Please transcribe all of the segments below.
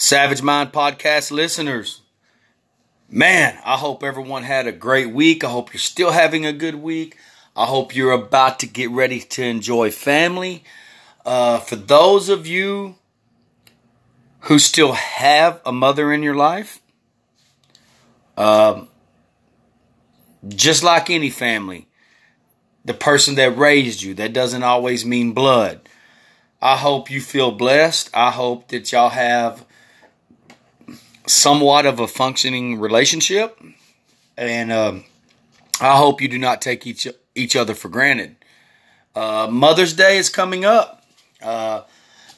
Savage Mind Podcast listeners. Man, I hope everyone had a great week. I hope you're still having a good week. I hope you're about to get ready to enjoy family. Uh, for those of you who still have a mother in your life, um, just like any family, the person that raised you, that doesn't always mean blood. I hope you feel blessed. I hope that y'all have somewhat of a functioning relationship, and um, I hope you do not take each each other for granted. Uh, Mother's Day is coming up, uh,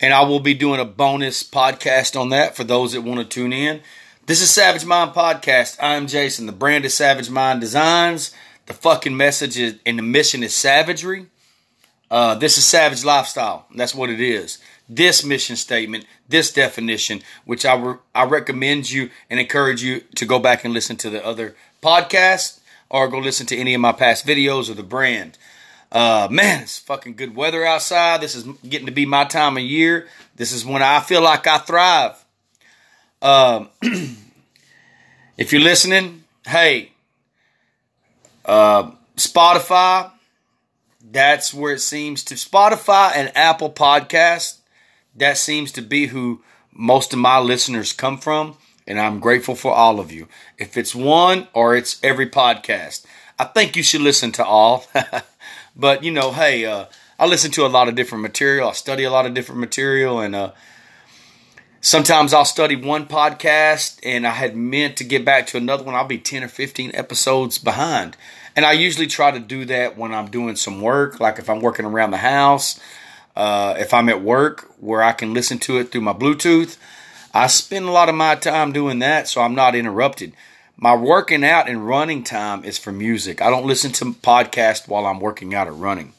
and I will be doing a bonus podcast on that for those that want to tune in. This is Savage Mind Podcast. I'm Jason. The brand is Savage Mind Designs. The fucking message is, and the mission is savagery. Uh, this is Savage Lifestyle. That's what it is this mission statement, this definition, which I, re- I recommend you and encourage you to go back and listen to the other podcasts or go listen to any of my past videos of the brand. Uh, man, it's fucking good weather outside. This is getting to be my time of year. This is when I feel like I thrive. Um, if you're listening, hey, uh, Spotify, that's where it seems to Spotify and Apple Podcast that seems to be who most of my listeners come from. And I'm grateful for all of you. If it's one or it's every podcast, I think you should listen to all. but, you know, hey, uh, I listen to a lot of different material. I study a lot of different material. And uh, sometimes I'll study one podcast and I had meant to get back to another one. I'll be 10 or 15 episodes behind. And I usually try to do that when I'm doing some work, like if I'm working around the house uh, if I'm at work where I can listen to it through my Bluetooth, I spend a lot of my time doing that so I'm not interrupted. My working out and running time is for music. I don't listen to podcast while I'm working out or running.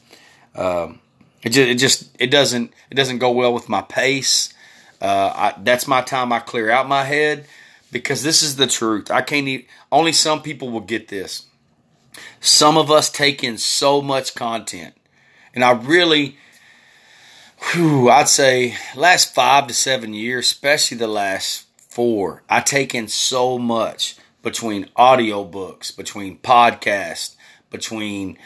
Um, it just it just it doesn't it doesn't go well with my pace. Uh, I, that's my time I clear out my head because this is the truth. I can't eat, only some people will get this. Some of us take in so much content, and I really whew, I'd say last five to seven years, especially the last four, I take in so much between audiobooks, between podcasts, between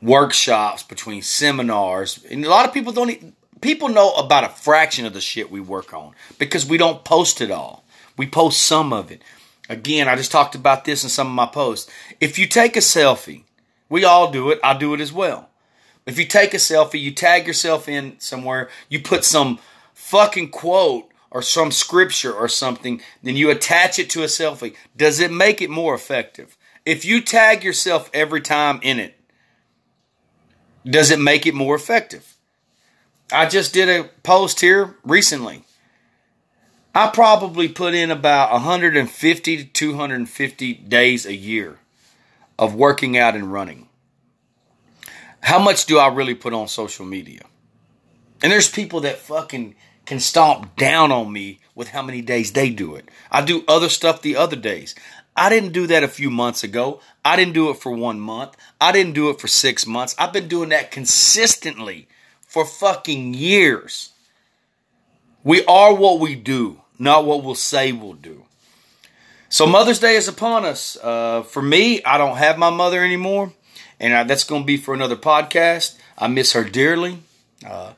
workshops, between seminars. And a lot of people don't people know about a fraction of the shit we work on because we don't post it all. We post some of it. Again, I just talked about this in some of my posts. If you take a selfie, we all do it. I do it as well. If you take a selfie, you tag yourself in somewhere, you put some fucking quote or some scripture or something, then you attach it to a selfie. Does it make it more effective? If you tag yourself every time in it, does it make it more effective? I just did a post here recently. I probably put in about 150 to 250 days a year of working out and running how much do I really put on social media? And there's people that fucking can stomp down on me with how many days they do it. I do other stuff the other days. I didn't do that a few months ago. I didn't do it for one month. I didn't do it for six months. I've been doing that consistently for fucking years. We are what we do, not what we'll say we'll do. So Mother's Day is upon us. Uh, for me, I don't have my mother anymore and uh, that's going to be for another podcast. I miss her dearly. Uh,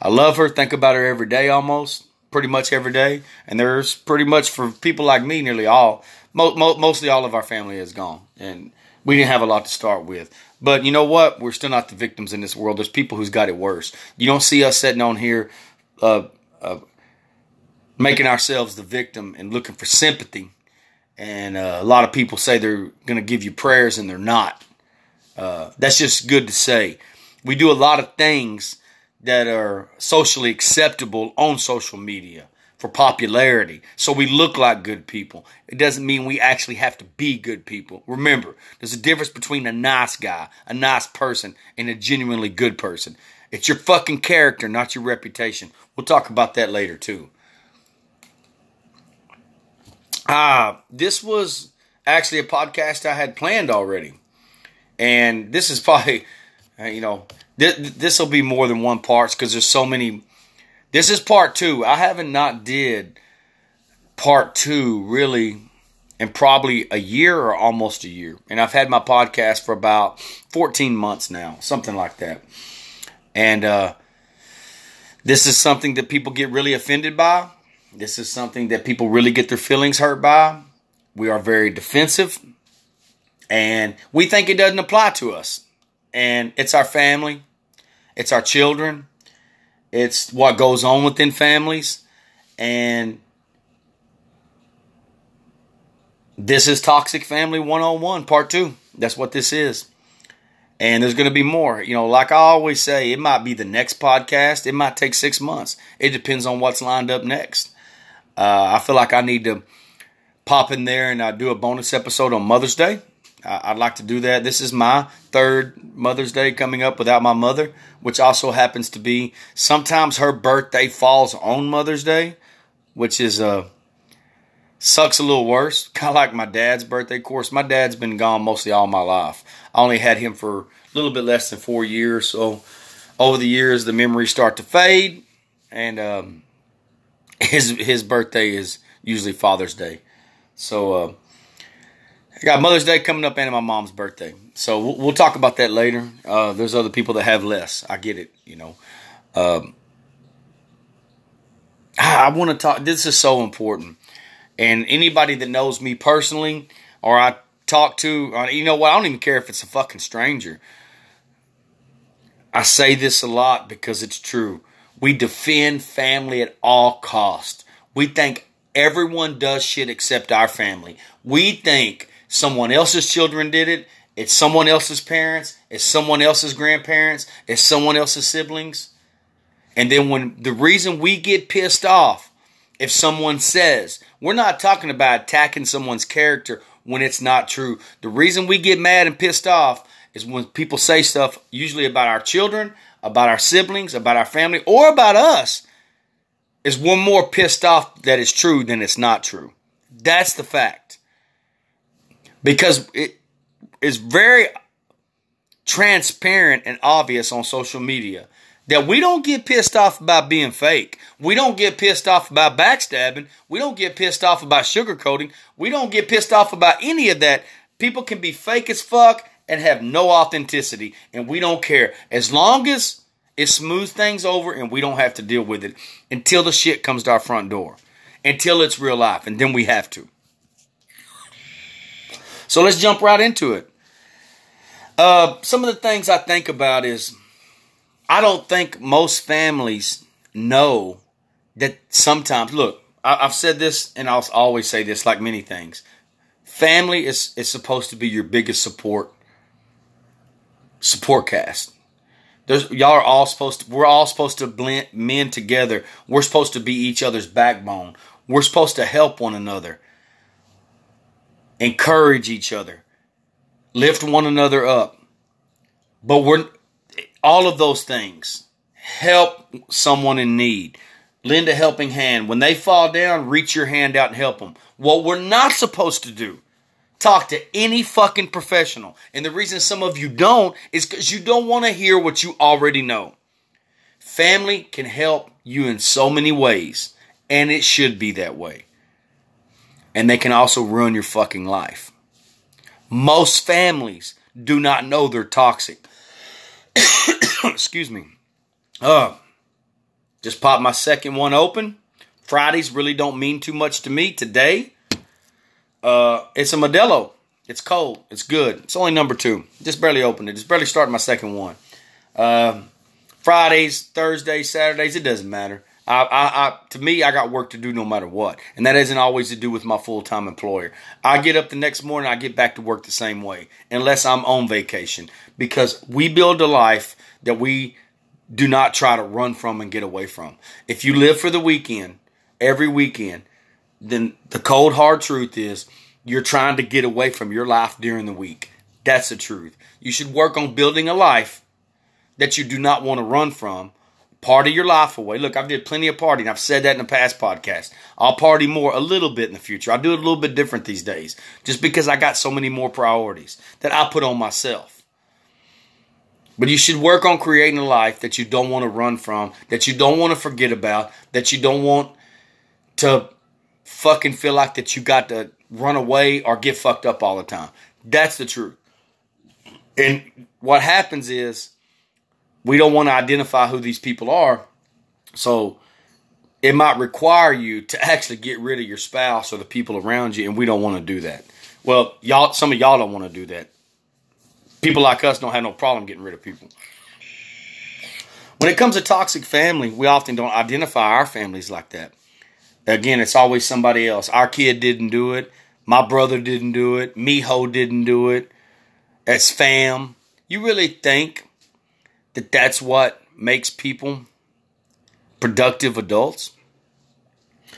I love her. Think about her every day, almost pretty much every day. And there's pretty much for people like me, nearly all, mo- mo- mostly all of our family is gone, and we didn't have a lot to start with. But you know what? We're still not the victims in this world. There's people who's got it worse. You don't see us sitting on here, uh, uh making ourselves the victim and looking for sympathy. And uh, a lot of people say they're going to give you prayers, and they're not. Uh, that's just good to say. We do a lot of things that are socially acceptable on social media for popularity. So we look like good people. It doesn't mean we actually have to be good people. Remember, there's a difference between a nice guy, a nice person, and a genuinely good person. It's your fucking character, not your reputation. We'll talk about that later too. Ah, uh, this was actually a podcast I had planned already and this is probably uh, you know this will be more than one parts because there's so many this is part two i haven't not did part two really in probably a year or almost a year. And I've had my podcast for about 14 months now, something like that. And uh, this is something that people get really offended by. This is something that people really get their feelings hurt by. We are very defensive and we think it doesn't apply to us. And it's our family, it's our children, it's what goes on within families. And This is Toxic Family 101, part two. That's what this is. And there's going to be more. You know, like I always say, it might be the next podcast. It might take six months. It depends on what's lined up next. Uh, I feel like I need to pop in there and uh, do a bonus episode on Mother's Day. I'd like to do that. This is my third Mother's Day coming up without my mother, which also happens to be sometimes her birthday falls on Mother's Day, which is. Uh, Sucks a little worse. Kind of like my dad's birthday course. My dad's been gone mostly all my life. I only had him for a little bit less than four years. So over the years, the memories start to fade, and um, his his birthday is usually Father's Day. So uh, I got Mother's Day coming up and my mom's birthday. So we'll, we'll talk about that later. Uh, there's other people that have less. I get it. You know. Um, I want to talk. This is so important. And anybody that knows me personally or I talk to, you know what? I don't even care if it's a fucking stranger. I say this a lot because it's true. We defend family at all cost. We think everyone does shit except our family. We think someone else's children did it. It's someone else's parents. It's someone else's grandparents. It's someone else's siblings. And then when the reason we get pissed off if someone says, we're not talking about attacking someone's character when it's not true. The reason we get mad and pissed off is when people say stuff, usually about our children, about our siblings, about our family, or about us, is one more pissed off that it's true than it's not true. That's the fact. Because it is very transparent and obvious on social media that we don't get pissed off about being fake. We don't get pissed off about backstabbing. We don't get pissed off about sugarcoating. We don't get pissed off about any of that. People can be fake as fuck and have no authenticity, and we don't care. As long as it smooths things over and we don't have to deal with it until the shit comes to our front door, until it's real life, and then we have to. So let's jump right into it. Uh, some of the things I think about is I don't think most families know that sometimes, look, I, have said this and I'll always say this like many things. Family is, is supposed to be your biggest support support cast. There's, y'all are all supposed to, we're all supposed to blend men together. We're supposed to be each other's backbone. We're supposed to help one another, encourage each other, lift one another up. But we're all of those things. Help someone in need. Lend a helping hand. When they fall down, reach your hand out and help them. What we're not supposed to do, talk to any fucking professional. And the reason some of you don't is because you don't want to hear what you already know. Family can help you in so many ways, and it should be that way. And they can also ruin your fucking life. Most families do not know they're toxic. Excuse me. Uh, just popped my second one open. Fridays really don't mean too much to me today. Uh, it's a Modelo. It's cold. It's good. It's only number two. Just barely opened it. Just barely started my second one. Uh, Fridays, Thursdays, Saturdays, it doesn't matter. I, I, I, to me, I got work to do no matter what, and that isn't always to do with my full time employer. I get up the next morning, I get back to work the same way, unless I'm on vacation, because we build a life that we do not try to run from and get away from. If you live for the weekend, every weekend, then the cold hard truth is you're trying to get away from your life during the week. That's the truth. You should work on building a life that you do not want to run from Party your life away. Look, I've did plenty of partying. I've said that in the past podcast. I'll party more a little bit in the future. I'll do it a little bit different these days, just because I got so many more priorities that I put on myself. But you should work on creating a life that you don't want to run from, that you don't want to forget about, that you don't want to fucking feel like that you got to run away or get fucked up all the time. That's the truth. And what happens is we don't want to identify who these people are. So it might require you to actually get rid of your spouse or the people around you, and we don't want to do that. Well, y'all, some of y'all don't want to do that. People like us don't have no problem getting rid of people. When it comes to toxic family, we often don't identify our families like that. Again, it's always somebody else. Our kid didn't do it. My brother didn't do it. Miho didn't do it. As fam. You really think that that's what makes people productive adults?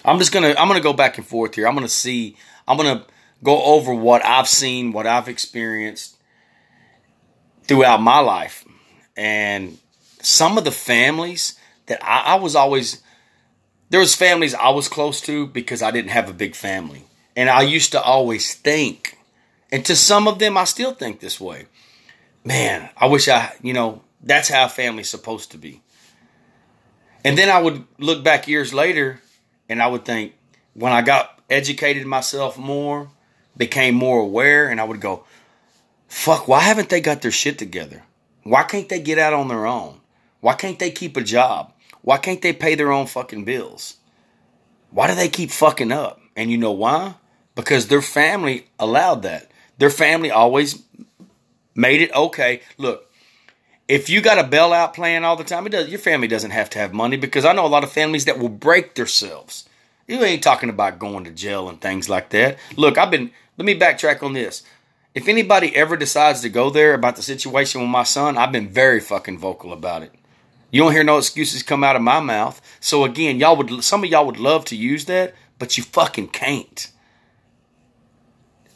I'm just gonna I'm gonna go back and forth here. I'm gonna see. I'm gonna go over what I've seen, what I've experienced throughout my life, and some of the families that I, I was always there was families I was close to because I didn't have a big family. And I used to always think, and to some of them, I still think this way. Man, I wish I, you know, that's how family's supposed to be. And then I would look back years later and I would think, when I got educated myself more, became more aware, and I would go, fuck, why haven't they got their shit together? Why can't they get out on their own? Why can't they keep a job? Why can't they pay their own fucking bills? Why do they keep fucking up? And you know why? Because their family allowed that. Their family always made it okay. Look, if you got a bailout plan all the time, it does your family doesn't have to have money because I know a lot of families that will break themselves. You ain't talking about going to jail and things like that. Look, I've been let me backtrack on this. If anybody ever decides to go there about the situation with my son, I've been very fucking vocal about it. You don't hear no excuses come out of my mouth. So again, y'all would some of y'all would love to use that, but you fucking can't.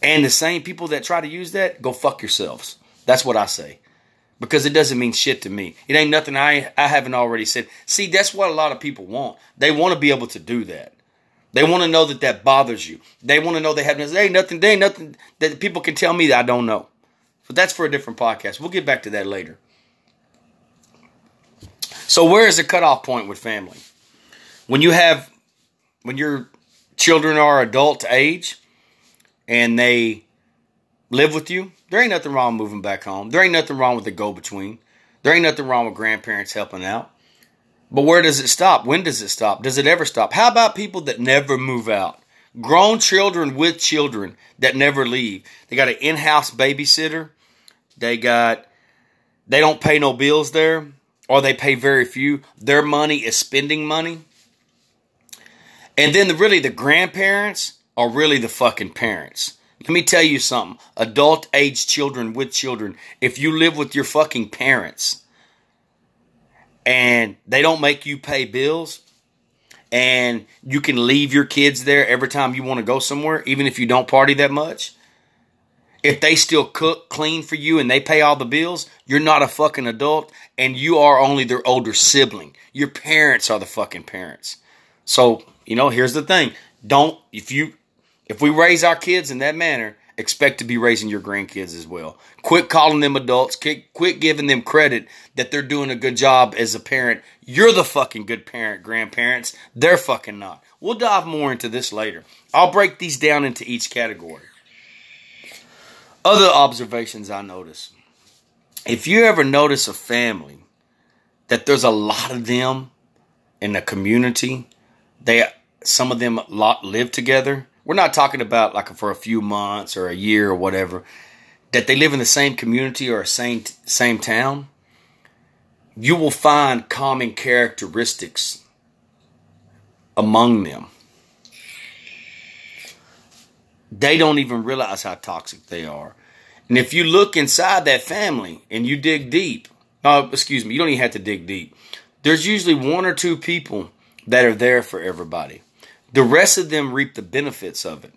And the same people that try to use that, go fuck yourselves. That's what I say. Because it doesn't mean shit to me. It ain't nothing I I haven't already said. See, that's what a lot of people want. They want to be able to do that. They want to know that that bothers you. They want to know they have there ain't nothing. There ain't nothing that people can tell me that I don't know. But that's for a different podcast. We'll get back to that later. So where is the cutoff point with family? When you have, when your children are adult age, and they live with you, there ain't nothing wrong moving back home. There ain't nothing wrong with the go between. There ain't nothing wrong with grandparents helping out. But where does it stop? When does it stop? Does it ever stop? How about people that never move out? Grown children with children that never leave. They got an in-house babysitter. They got they don't pay no bills there or they pay very few. Their money is spending money. And then the, really the grandparents are really the fucking parents. Let me tell you something. Adult age children with children, if you live with your fucking parents and they don't make you pay bills and you can leave your kids there every time you want to go somewhere, even if you don't party that much, if they still cook, clean for you, and they pay all the bills, you're not a fucking adult, and you are only their older sibling. Your parents are the fucking parents. So, you know, here's the thing. Don't, if you, if we raise our kids in that manner, expect to be raising your grandkids as well. Quit calling them adults. Quit, giving them credit that they're doing a good job as a parent. You're the fucking good parent, grandparents. They're fucking not. We'll dive more into this later. I'll break these down into each category. Other observations I notice. If you ever notice a family that there's a lot of them in the community, they some of them lot live together. We're not talking about like for a few months or a year or whatever. That they live in the same community or same same town. You will find common characteristics among them. They don't even realize how toxic they are. And if you look inside that family and you dig deep, no, excuse me, you don't even have to dig deep. There's usually one or two people that are there for everybody. The rest of them reap the benefits of it.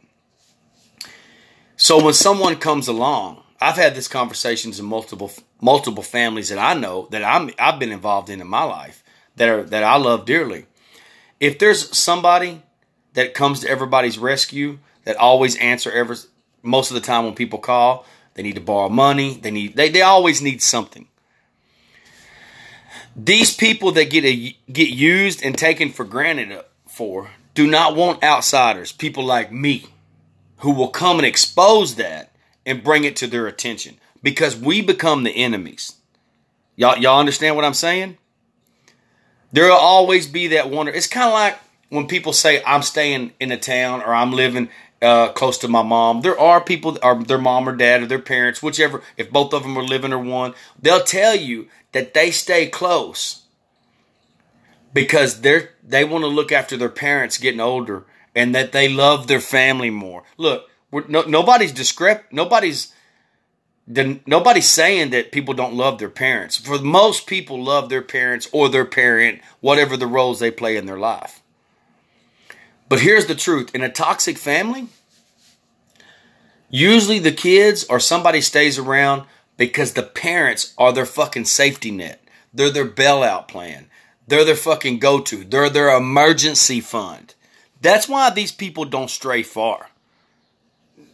So when someone comes along, I've had these conversations in multiple multiple families that I know that I'm I've been involved in in my life that are that I love dearly. If there's somebody that comes to everybody's rescue that always answer every most of the time when people call, they need to borrow money, they need they, they always need something. These people that get a, get used and taken for granted uh, for do not want outsiders, people like me, who will come and expose that and bring it to their attention because we become the enemies. Y'all, y'all understand what I'm saying? There'll always be that wonder. It's kind of like when people say, I'm staying in a town or I'm living uh, close to my mom. There are people, or their mom or dad or their parents, whichever, if both of them are living or one, they'll tell you that they stay close because they're they want to look after their parents getting older and that they love their family more. Look, no, nobody's discrep nobody's nobody's saying that people don't love their parents. For most people love their parents or their parent, whatever the roles they play in their life. But here's the truth, in a toxic family, usually the kids or somebody stays around because the parents are their fucking safety net. They're their bailout plan. They're their fucking go to. They're their emergency fund. That's why these people don't stray far.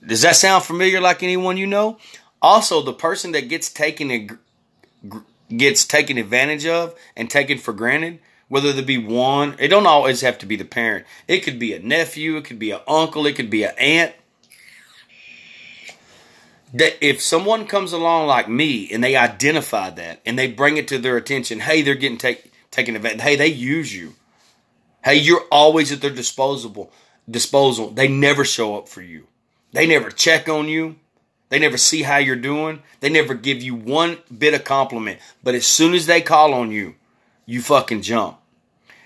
Does that sound familiar like anyone you know? Also, the person that gets taken gets taken advantage of and taken for granted, whether there be one, it don't always have to be the parent. It could be a nephew, it could be an uncle, it could be an aunt. That if someone comes along like me and they identify that and they bring it to their attention, hey, they're getting taken taking advantage. Hey, they use you. Hey, you're always at their disposable disposal. They never show up for you. They never check on you. They never see how you're doing. They never give you one bit of compliment. But as soon as they call on you, you fucking jump.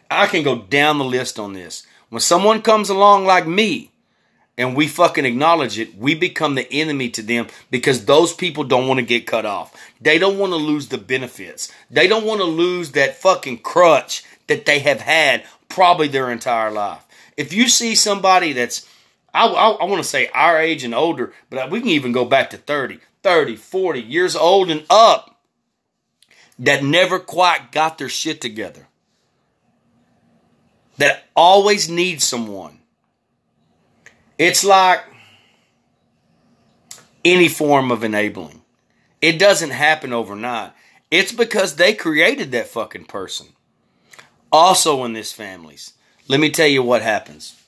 I can go down the list on this. When someone comes along like me and we fucking acknowledge it, we become the enemy to them because those people don't want to get cut off. They don't want to lose the benefits. They don't want to lose that fucking crutch that they have had probably their entire life. If you see somebody that's, I, I, I want to say our age and older, but we can even go back to 30, 30, 40 years old and up that never quite got their shit together, that always needs someone. It's like any form of enabling. It doesn't happen overnight. It's because they created that fucking person. Also, in this families, let me tell you what happens.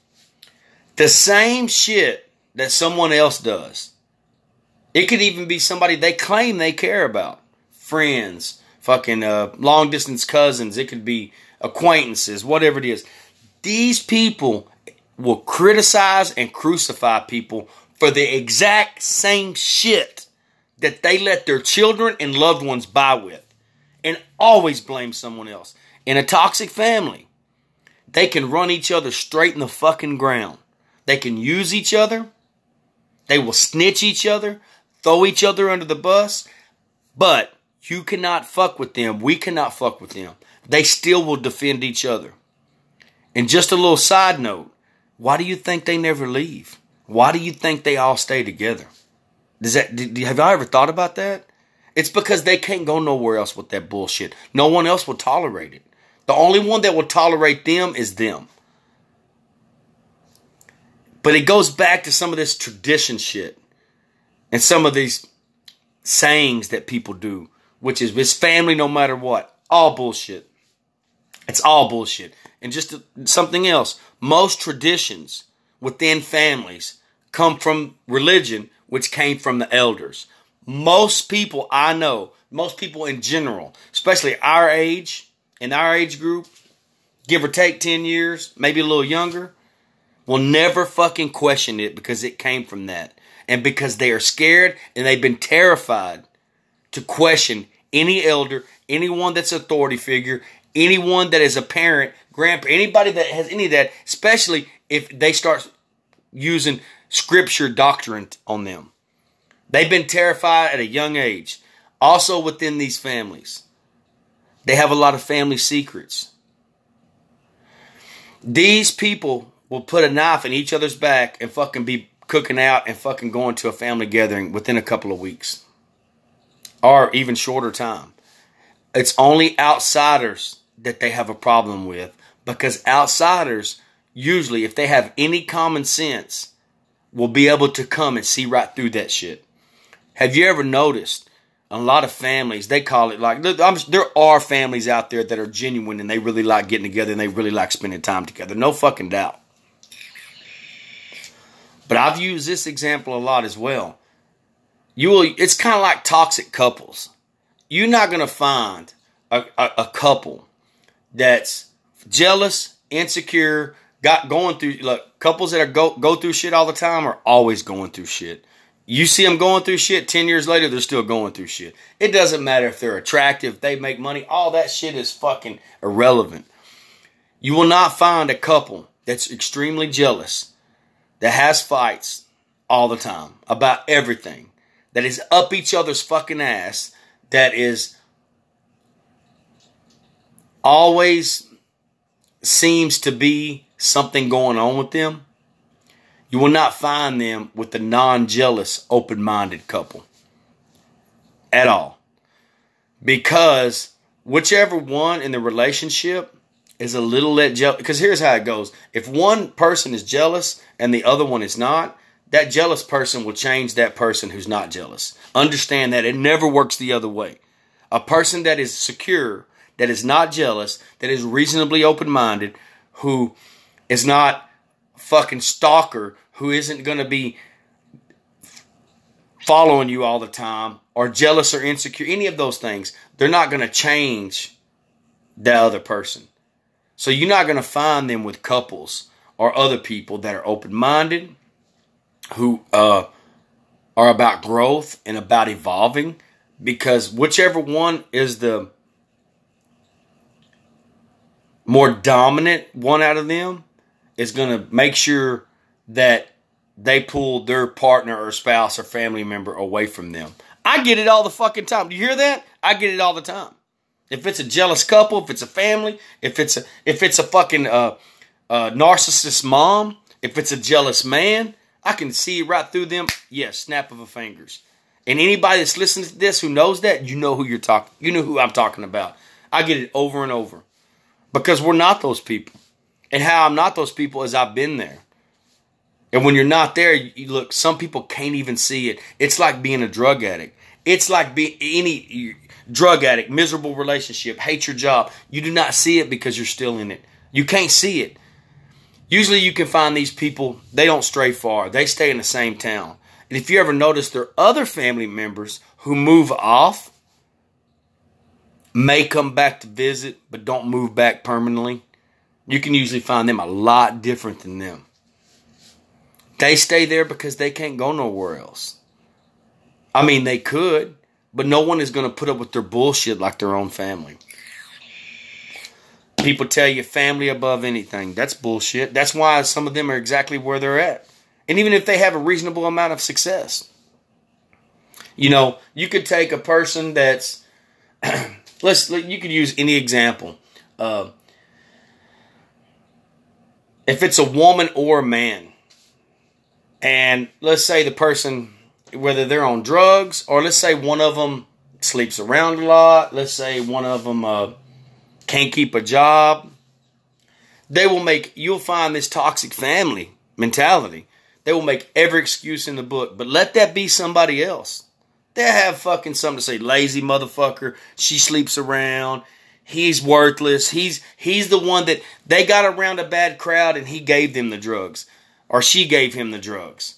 The same shit that someone else does. It could even be somebody they claim they care about. Friends, fucking uh, long distance cousins. It could be acquaintances, whatever it is. These people will criticize and crucify people for the exact same shit that they let their children and loved ones buy with and always blame someone else. In a toxic family, they can run each other straight in the fucking ground. They can use each other. They will snitch each other, throw each other under the bus, but you cannot fuck with them. We cannot fuck with them. They still will defend each other. And just a little side note why do you think they never leave? Why do you think they all stay together? Does that have y'all ever thought about that? It's because they can't go nowhere else with that bullshit. No one else will tolerate it. The only one that will tolerate them is them. But it goes back to some of this tradition shit and some of these sayings that people do, which is it's family no matter what. All bullshit. It's all bullshit. And just something else. Most traditions within families come from religion which came from the elders. Most people I know, most people in general, especially our age, in our age group, give or take 10 years, maybe a little younger, will never fucking question it because it came from that. And because they are scared and they've been terrified to question any elder, anyone that's authority figure, anyone that is a parent, grandpa, anybody that has any of that, especially if they start using scripture doctrine on them. They've been terrified at a young age. Also within these families, they have a lot of family secrets. These people will put a knife in each other's back and fucking be cooking out and fucking going to a family gathering within a couple of weeks or even shorter time. It's only outsiders that they have a problem with because outsiders usually if they have any common sense will be able to come and see right through that shit. Have you ever noticed a lot of families, they call it like, there are families out there that are genuine and they really like getting together and they really like spending time together. No fucking doubt. But I've used this example a lot as well. You will. It's kind of like toxic couples. You're not going to find a, a, a couple that's jealous, insecure, got going through. Look, couples that are go go through shit all the time are always going through shit. You see them going through shit. Ten years later, they're still going through shit. It doesn't matter if they're attractive, they make money. All that shit is fucking irrelevant. You will not find a couple that's extremely jealous, that has fights all the time about everything, that is up each other's fucking ass, that is always seems to be something going on with them. You will not find them with the non jealous, open minded couple at all. Because whichever one in the relationship is a little let jealous. Because here's how it goes if one person is jealous and the other one is not, that jealous person will change that person who's not jealous. Understand that it never works the other way. A person that is secure, that is not jealous, that is reasonably open minded, who is not fucking stalker, who isn't going to be following you all the time, or jealous or insecure, any of those things, they're not going to change the other person. So you're not going to find them with couples or other people that are open minded, who uh, are about growth and about evolving, because whichever one is the more dominant one out of them is going to make sure that they pull their partner or spouse or family member away from them. I get it all the fucking time. Do you hear that? I get it all the time. If it's a jealous couple, if it's a family, if it's a if it's a fucking uh, uh, narcissist mom, if it's a jealous man, I can see right through them. Yes, snap of a fingers. And anybody that's listening to this who knows that, you know who you're talking. You know who I'm talking about. I get it over and over because we're not those people. And how I'm not those people is I've been there. And when you're not there, you look. Some people can't even see it. It's like being a drug addict. It's like being any drug addict, miserable relationship, hate your job. You do not see it because you're still in it. You can't see it. Usually you can find these people, they don't stray far. They stay in the same town. And if you ever notice there are other family members who move off, may come back to visit, but don't move back permanently, you can usually find them a lot different than them. They stay there because they can't go nowhere else. I mean, they could, but no one is going to put up with their bullshit like their own family. People tell you family above anything. That's bullshit. That's why some of them are exactly where they're at. And even if they have a reasonable amount of success, you know, you could take a person that's, let's, you could use any example. Uh, if it's a woman or a man, and let's say the person whether they're on drugs or let's say one of them sleeps around a lot, let's say one of them uh, can't keep a job, they will make, you'll find this toxic family mentality. They will make every excuse in the book, but let that be somebody else. They have fucking something to say. Lazy motherfucker. She sleeps around. He's worthless. He's he's the one that they got around a bad crowd and he gave them the drugs, or she gave him the drugs.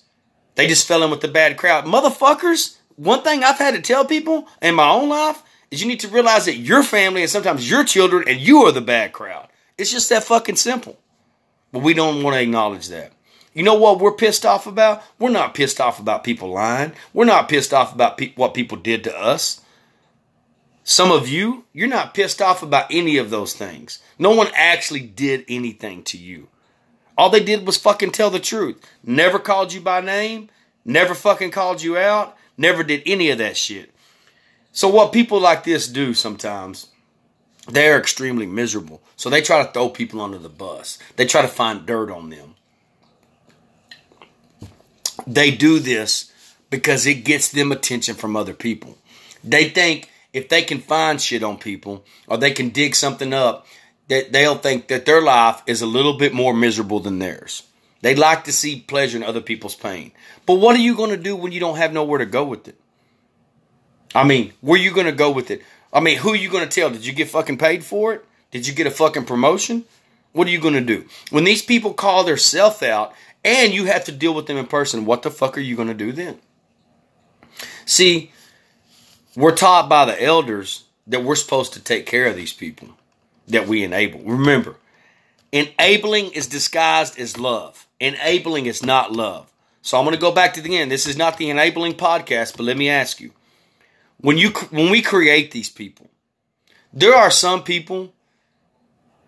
They just fell in with the bad crowd. Motherfuckers, one thing I've had to tell people in my own life is you need to realize that your family and sometimes your children and you are the bad crowd. It's just that fucking simple. But we don't want to acknowledge that. You know what we're pissed off about? We're not pissed off about people lying. We're not pissed off about pe- what people did to us. Some of you, you're not pissed off about any of those things. No one actually did anything to you. All they did was fucking tell the truth. Never called you by name, never fucking called you out, never did any of that shit. So what people like this do sometimes, they're extremely miserable. So they try to throw people under the bus. They try to find dirt on them. They do this because it gets them attention from other people. They think if they can find shit on people or they can dig something up, that they'll think that their life is a little bit more miserable than theirs. They like to see pleasure in other people's pain. But what are you going to do when you don't have nowhere to go with it? I mean, where are you going to go with it? I mean, who are you going to tell? Did you get fucking paid for it? Did you get a fucking promotion? What are you going to do? When these people call their self out And you have to deal with them in person. What the fuck are you going to do then? See, we're taught by the elders that we're supposed to take care of these people that we enable. Remember, enabling is disguised as love. Enabling is not love. So I'm going to go back to the end. This is not the enabling podcast, but let me ask you. When you when we create these people, there are some people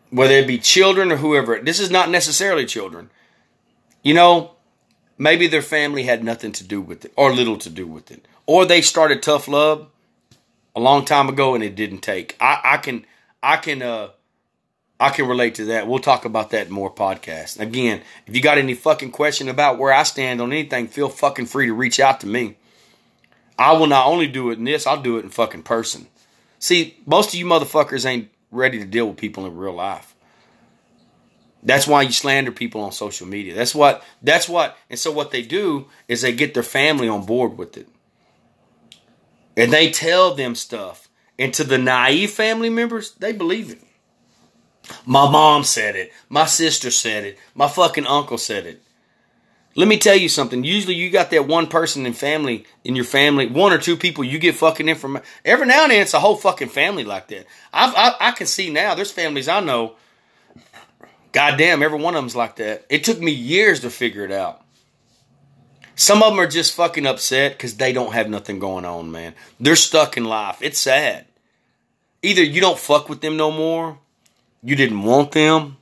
whether it be children or whoever. This is not necessarily children. You know, maybe their family had nothing to do with it or little to do with it. Or they started tough love a long time ago and it didn't take. I, I can I can uh I can relate to that. We'll talk about that more podcasts. Again, if you got any fucking question about where I stand on anything, feel fucking free to reach out to me. I will not only do it in this, I'll do it in fucking person. See, most of you motherfuckers ain't ready to deal with people in real life. That's why you slander people on social media. That's what that's what and so what they do is they get their family on board with it. And they tell them stuff. And to the naive family members, they believe it. My mom said it. My sister said it. My fucking uncle said it. Let me tell you something. Usually you got that one person in family, in your family, one or two people you get fucking information. Every now and then it's a whole fucking family like that. I've, I, I can see now, there's families I know, goddamn, every one of them's like that. It took me years to figure it out. Some of them are just fucking upset because they don't have nothing going on, man. They're stuck in life. It's sad. Either you don't fuck with them no more, you didn't want them,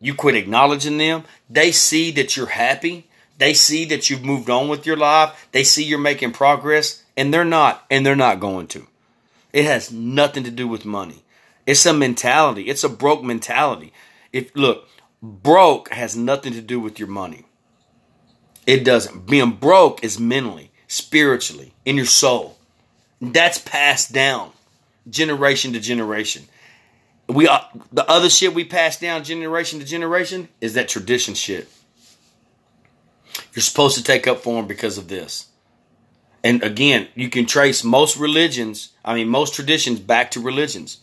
you quit acknowledging them. They see that you're happy. They see that you've moved on with your life. They see you're making progress, and they're not, and they're not going to. It has nothing to do with money. It's a mentality. It's a broke mentality. If look, broke has nothing to do with your money. It doesn't. Being broke is mentally, spiritually, in your soul. That's passed down generation to generation we uh, the other shit we pass down generation to generation is that tradition shit. You're supposed to take up for them because of this. And again, you can trace most religions, I mean most traditions back to religions.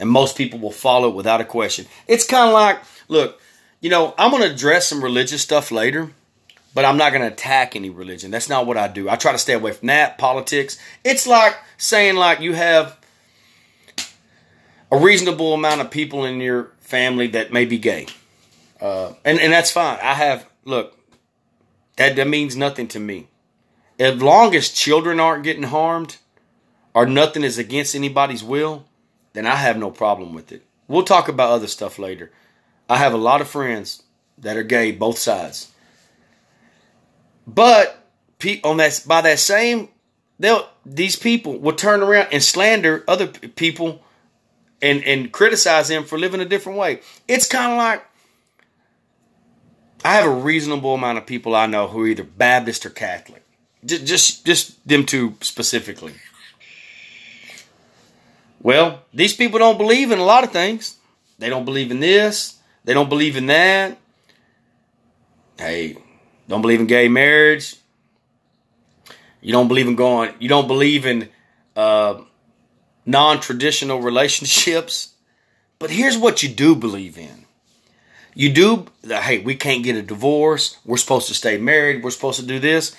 And most people will follow it without a question. It's kind of like, look, you know, I'm going to address some religious stuff later, but I'm not going to attack any religion. That's not what I do. I try to stay away from that, politics. It's like saying like you have a reasonable amount of people in your family that may be gay. Uh, and, and that's fine. I have, look, that, that means nothing to me. As long as children aren't getting harmed or nothing is against anybody's will, then I have no problem with it. We'll talk about other stuff later. I have a lot of friends that are gay, both sides. But on that, by that same, they'll these people will turn around and slander other people and and criticize them for living a different way. It's kind of like I have a reasonable amount of people I know who are either Baptist or Catholic. Just just just them two specifically. Well, these people don't believe in a lot of things. They don't believe in this. They don't believe in that. Hey, don't believe in gay marriage. You don't believe in going. You don't believe in uh, non traditional relationships. But here's what you do believe in. You do, hey, we can't get a divorce. We're supposed to stay married. We're supposed to do this.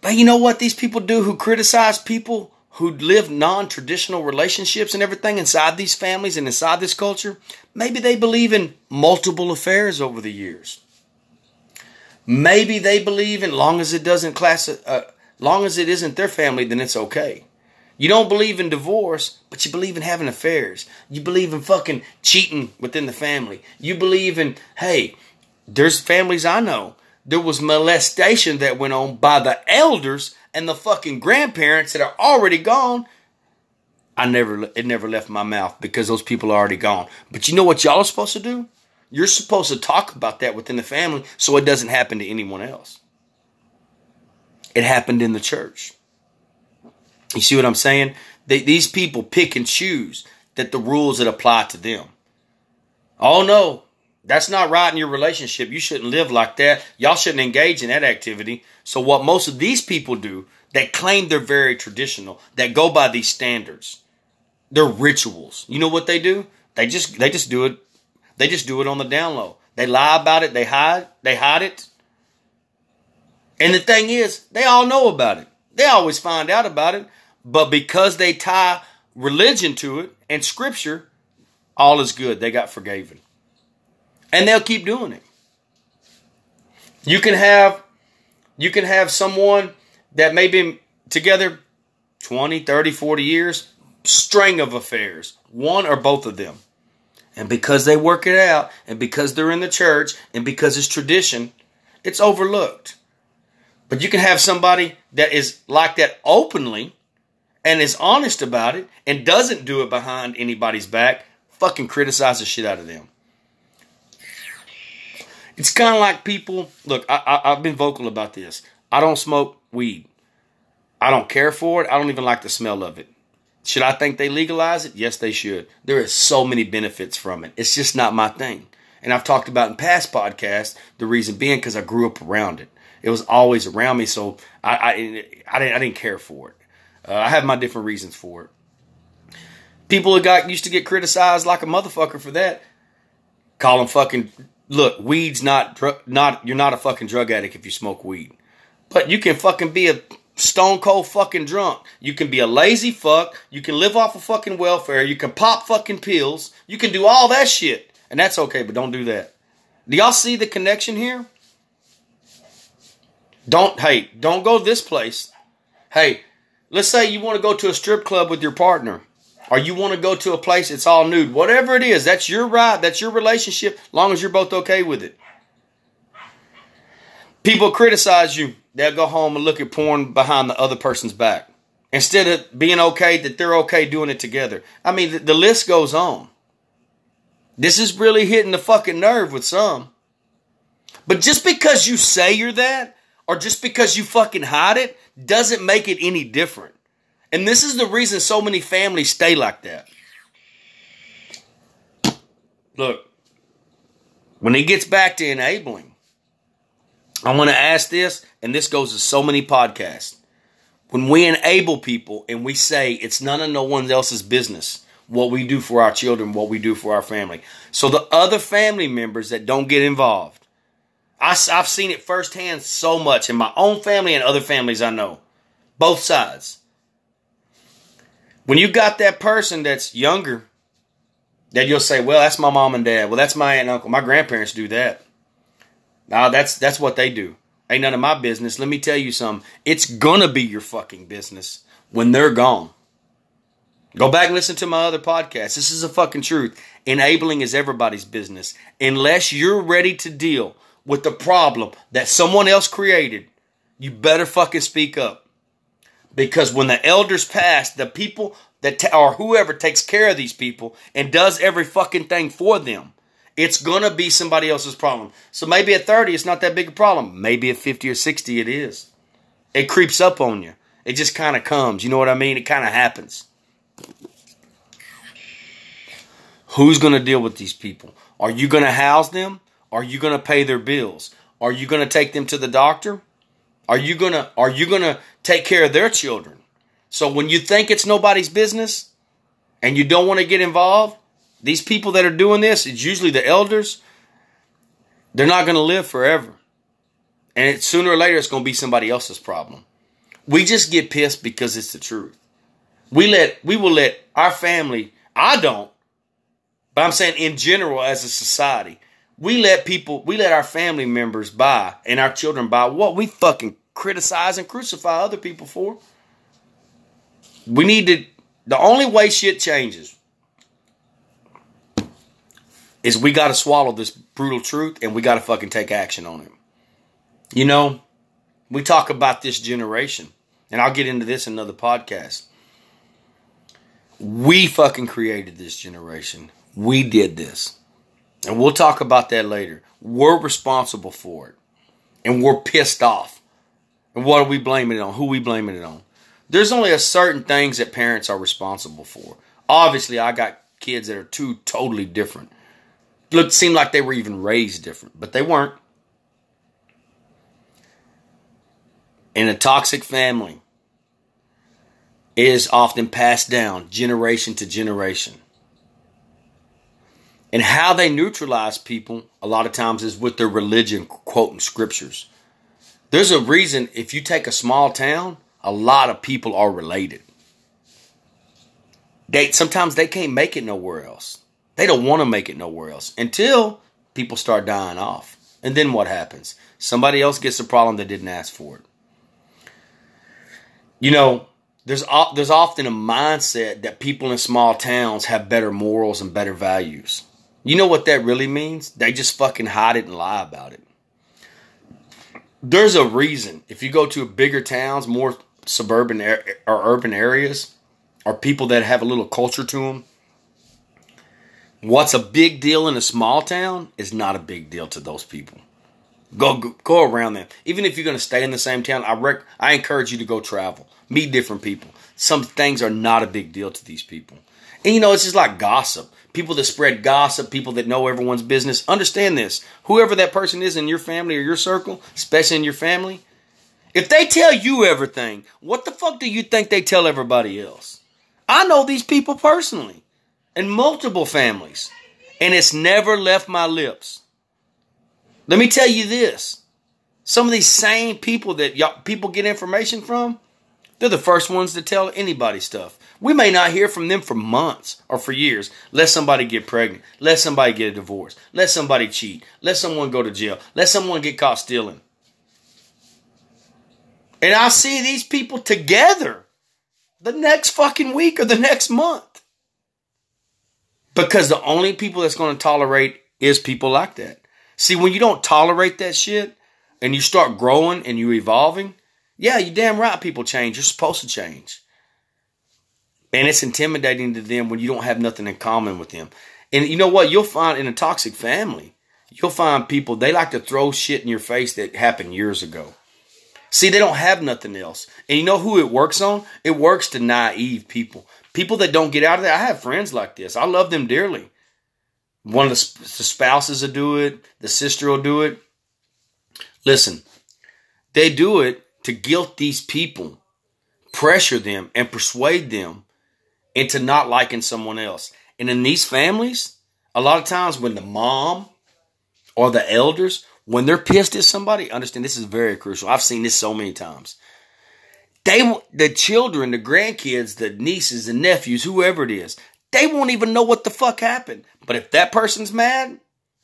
But you know what these people do who criticize people who live non traditional relationships and everything inside these families and inside this culture? Maybe they believe in multiple affairs over the years. Maybe they believe in long as it doesn't class, uh, long as it isn't their family, then it's okay. You don't believe in divorce, but you believe in having affairs. You believe in fucking cheating within the family. You believe in, hey, there's families I know. There was molestation that went on by the elders and the fucking grandparents that are already gone. I never, it never left my mouth because those people are already gone. But you know what y'all are supposed to do? You're supposed to talk about that within the family so it doesn't happen to anyone else. It happened in the church. You see what I'm saying? They, these people pick and choose that the rules that apply to them. Oh no, that's not right in your relationship. You shouldn't live like that. Y'all shouldn't engage in that activity. So what most of these people do that claim they're very traditional, that go by these standards, they're rituals. You know what they do? They just they just do it. They just do it on the down low. They lie about it. They hide. They hide it. And the thing is, they all know about it. They always find out about it. But because they tie religion to it and scripture, all is good. They got forgiven. And they'll keep doing it. You can have you can have someone that may be together 20, 30, 40 years, string of affairs, one or both of them. And because they work it out, and because they're in the church, and because it's tradition, it's overlooked. But you can have somebody that is like that openly and is honest about it and doesn't do it behind anybody's back, fucking criticize the shit out of them. It's kind of like people. Look, I, I, I've been vocal about this. I don't smoke weed. I don't care for it. I don't even like the smell of it. Should I think they legalize it? Yes, they should. There is so many benefits from it. It's just not my thing. And I've talked about in past podcasts the reason being because I grew up around it. It was always around me, so I I, I didn't I didn't care for it. Uh, I have my different reasons for it. People have got used to get criticized like a motherfucker for that. Call them fucking look. Weed's not not you're not a fucking drug addict if you smoke weed, but you can fucking be a stone cold fucking drunk. You can be a lazy fuck. You can live off of fucking welfare. You can pop fucking pills. You can do all that shit. And that's okay, but don't do that. Do y'all see the connection here? Don't, hey, don't go this place. Hey, let's say you want to go to a strip club with your partner or you want to go to a place that's all nude. Whatever it is, that's your right. That's your relationship, long as you're both okay with it. People criticize you they'll go home and look at porn behind the other person's back instead of being okay that they're okay doing it together. I mean, the, the list goes on. This is really hitting the fucking nerve with some. But just because you say you're that, or just because you fucking hide it, doesn't make it any different. And this is the reason so many families stay like that. Look, when it gets back to enabling, I want to ask this, and this goes to so many podcasts. When we enable people and we say it's none of no one else's business what we do for our children, what we do for our family. So the other family members that don't get involved, I, I've seen it firsthand so much in my own family and other families I know, both sides. When you got that person that's younger, that you'll say, well, that's my mom and dad. Well, that's my aunt and uncle. My grandparents do that. Now that's that's what they do. Ain't none of my business. Let me tell you something. It's gonna be your fucking business when they're gone. Go back and listen to my other podcast. This is a fucking truth. Enabling is everybody's business. Unless you're ready to deal with the problem that someone else created, you better fucking speak up. Because when the elders pass, the people that t- or whoever takes care of these people and does every fucking thing for them, it's gonna be somebody else's problem. So maybe at 30 it's not that big a problem. Maybe at 50 or 60 it is. It creeps up on you. It just kind of comes. You know what I mean? It kind of happens. Who's going to deal with these people? Are you going to house them? Are you going to pay their bills? Are you going to take them to the doctor? Are you to are you to take care of their children? So when you think it's nobody's business and you don't want to get involved, these people that are doing this, it's usually the elders, they're not going to live forever. And it, sooner or later, it's going to be somebody else's problem. We just get pissed because it's the truth. We let we will let our family. I don't, but I'm saying in general as a society, we let people, we let our family members by and our children by what we fucking criticize and crucify other people for. We need to. The only way shit changes is we got to swallow this brutal truth and we got to fucking take action on it. You know, we talk about this generation, and I'll get into this in another podcast. We fucking created this generation. We did this. And we'll talk about that later. We're responsible for it. And we're pissed off. And what are we blaming it on? Who are we blaming it on? There's only a certain things that parents are responsible for. Obviously, I got kids that are two totally different looked seemed like they were even raised different, but they weren't. In a toxic family is often passed down generation to generation. And how they neutralize people a lot of times is with their religion quoting scriptures. There's a reason if you take a small town, a lot of people are related. They sometimes they can't make it nowhere else. They don't want to make it nowhere else until people start dying off. And then what happens? Somebody else gets the problem that didn't ask for it. You know, there's there's often a mindset that people in small towns have better morals and better values. You know what that really means? They just fucking hide it and lie about it. There's a reason. If you go to bigger towns, more suburban or urban areas, or people that have a little culture to them, what's a big deal in a small town is not a big deal to those people. Go go, go around them. Even if you're going to stay in the same town, I rec- I encourage you to go travel, meet different people. Some things are not a big deal to these people. And you know, it's just like gossip. People that spread gossip, people that know everyone's business. Understand this. Whoever that person is in your family or your circle, especially in your family, if they tell you everything, what the fuck do you think they tell everybody else? I know these people personally and multiple families, and it's never left my lips. Let me tell you this. Some of these same people that y'all, people get information from, they're the first ones to tell anybody stuff. We may not hear from them for months or for years. Let somebody get pregnant. Let somebody get a divorce. Let somebody cheat. Let someone go to jail. Let someone get caught stealing. And I see these people together the next fucking week or the next month. Because the only people that's going to tolerate is people like that. See, when you don't tolerate that shit and you start growing and you evolving, yeah, you damn right people change. You're supposed to change. And it's intimidating to them when you don't have nothing in common with them. And you know what? You'll find in a toxic family, you'll find people, they like to throw shit in your face that happened years ago. See, they don't have nothing else. And you know who it works on? It works to naive people. People that don't get out of there. I have friends like this. I love them dearly. One of the, spouses will do it, the sister will do it. Listen, they do it to guilt these people, pressure them, and persuade them into not liking someone else. And in these families, a lot of times when the mom or the elders, when they're pissed at somebody, understand this is very crucial. I've seen this so many times. They, the children, the grandkids, the nieces, the nephews, whoever it is, they won't even know what the fuck happened. But if that person's mad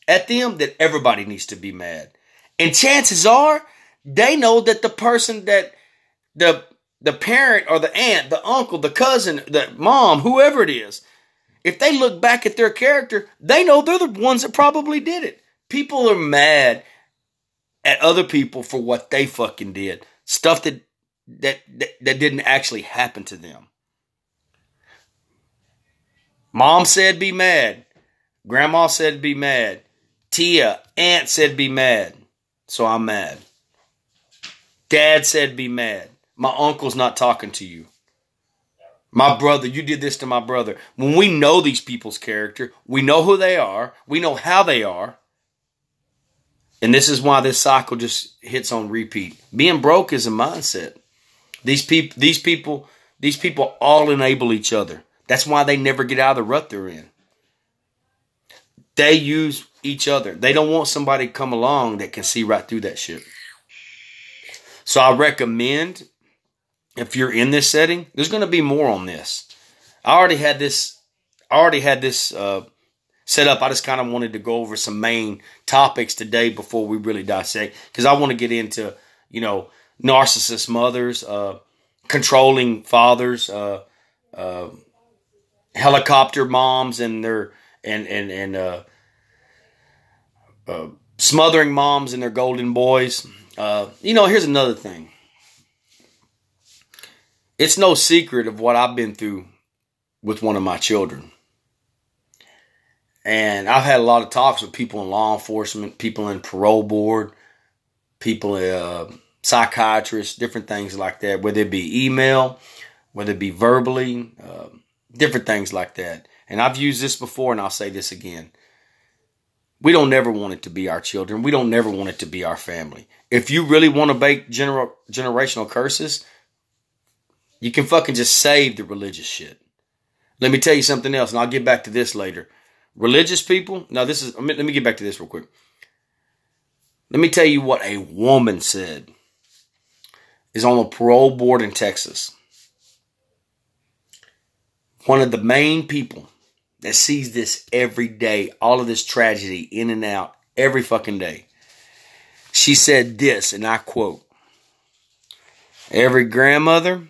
at them, then everybody needs to be mad. And chances are they know that the person that the the parent or the aunt, the uncle, the cousin, the mom, whoever it is, if they look back at their character, they know they're the ones that probably did it. People are mad at other people for what they fucking did. Stuff that that that, that didn't actually happen to them. Mom said be mad. Grandma said be mad. Tia, aunt said be mad. So I'm mad. Dad said be mad. My uncle's not talking to you. My brother, you did this to my brother. When we know these people's character, we know who they are, we know how they are. And this is why this cycle just hits on repeat. Being broke is a mindset. These people, these people, these people all enable each other. That's why they never get out of the rut they're in. They use each other. They don't want somebody to come along that can see right through that shit. So I recommend if you're in this setting, there's going to be more on this. I already had this. I already had this uh, set up. I just kind of wanted to go over some main topics today before we really dissect because I want to get into you know narcissist mothers, uh, controlling fathers, uh, uh helicopter moms and their and and and uh, uh, smothering moms and their golden boys. Uh, you know, here's another thing. It's no secret of what I've been through with one of my children. And I've had a lot of talks with people in law enforcement, people in parole board, people, uh, psychiatrists, different things like that, whether it be email, whether it be verbally, uh, different things like that. And I've used this before and I'll say this again. We don't never want it to be our children. We don't never want it to be our family. If you really want to bake gener- generational curses, you can fucking just save the religious shit. Let me tell you something else, and I'll get back to this later. religious people. Now, this is, let me, get back to this real quick. Let me tell you what a woman said is on the parole board in Texas. One of the main people that sees this every day, all of this tragedy in and out every fucking day. She said this, and I quote Every grandmother,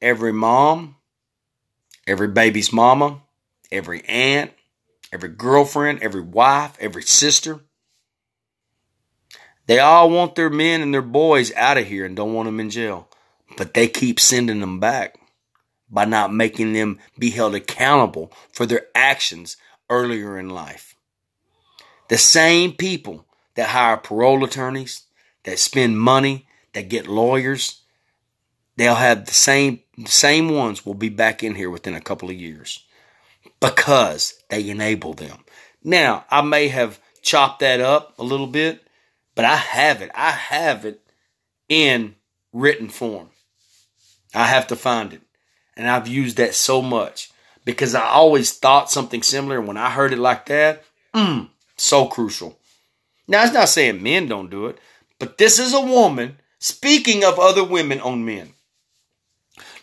every mom, every baby's mama, every aunt, every girlfriend, every wife, every sister, they all want their men and their boys out of here and don't want them in jail. But they keep sending them back by not making them be held accountable for their actions earlier in life. The same people that hire parole attorneys, that spend money, that get lawyers, they'll have the same same ones will be back in here within a couple of years because they enable them. Now, I may have chopped that up a little bit, but I have it. I have it in written form. I have to find it. And I've used that so much because I always thought something similar. When I heard it like that, mm, so crucial. Now, it's not saying men don't do it, but this is a woman speaking of other women on men.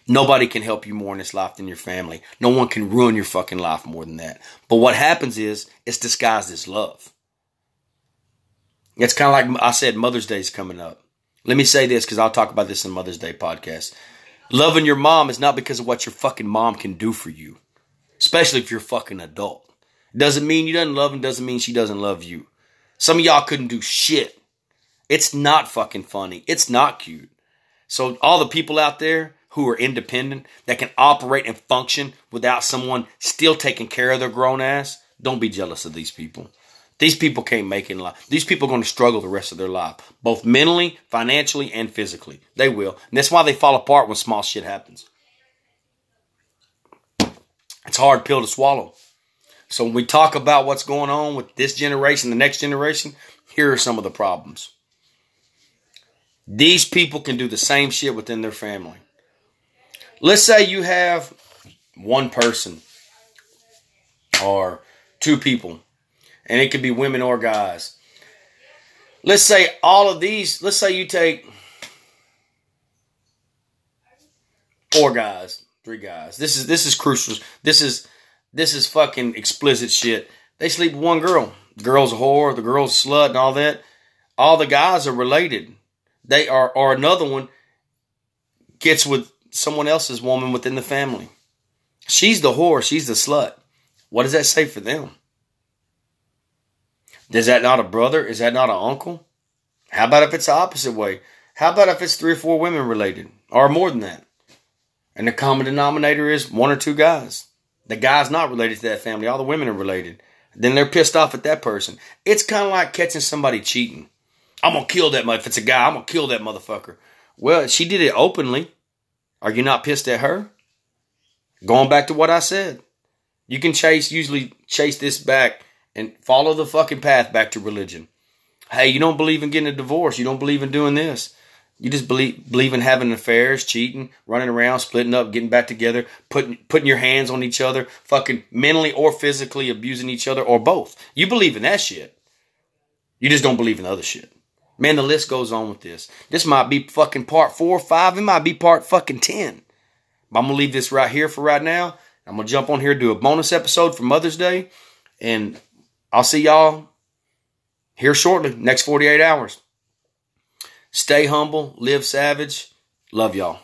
Nobody can help you more in this life than your family. No one can ruin your fucking life more than that. But what happens is it's disguised as love. It's kind of like I said, Mother's Day is coming up. Let me say this because I'll talk about this in Mother's Day podcast. Loving your mom is not because of what your fucking mom can do for you, especially if you're fucking adult. Doesn't mean you doesn't love and doesn't mean she doesn't love you. Some of y'all couldn't do shit. It's not fucking funny. It's not cute. So all the people out there who are independent that can operate and function without someone still taking care of their grown ass, don't be jealous of these people. These people can't make it in life. These people are going to struggle the rest of their life, both mentally, financially, and physically. They will. And that's why they fall apart when small shit happens. It's a hard pill to swallow. So when we talk about what's going on with this generation, the next generation, here are some of the problems. These people can do the same shit within their family. Let's say you have one person or two people and it could be women or guys. Let's say all of these, let's say you take four guys, three guys. This is this is crucial. This is this is fucking explicit shit. They sleep with one girl. The girl's a whore, the girl's a slut and all that. All the guys are related. They are or another one gets with someone else's woman within the family. She's the whore, she's the slut. What does that say for them? Is that not a brother? Is that not an uncle? How about if it's the opposite way? How about if it's three or four women related or more than that? And the common denominator is one or two guys. The guy's not related to that family. All the women are related. Then they're pissed off at that person. It's kind of like catching somebody cheating. I'm going to kill that, if it's a guy, I'm going to kill that motherfucker. Well, she did it openly. Are you not pissed at her? Going back to what I said. You can chase, usually chase this back and follow the fucking path back to religion. Hey, you don't believe in getting a divorce. You don't believe in doing this. You just believe believe in having affairs, cheating, running around, splitting up, getting back together, putting putting your hands on each other, fucking mentally or physically abusing each other, or both. You believe in that shit. You just don't believe in the other shit. Man, the list goes on with this. This might be fucking part four or five. It might be part fucking ten. But I'm gonna leave this right here for right now. I'm gonna jump on here do a bonus episode for Mother's Day, and I'll see y'all here shortly, next 48 hours. Stay humble, live savage. Love y'all.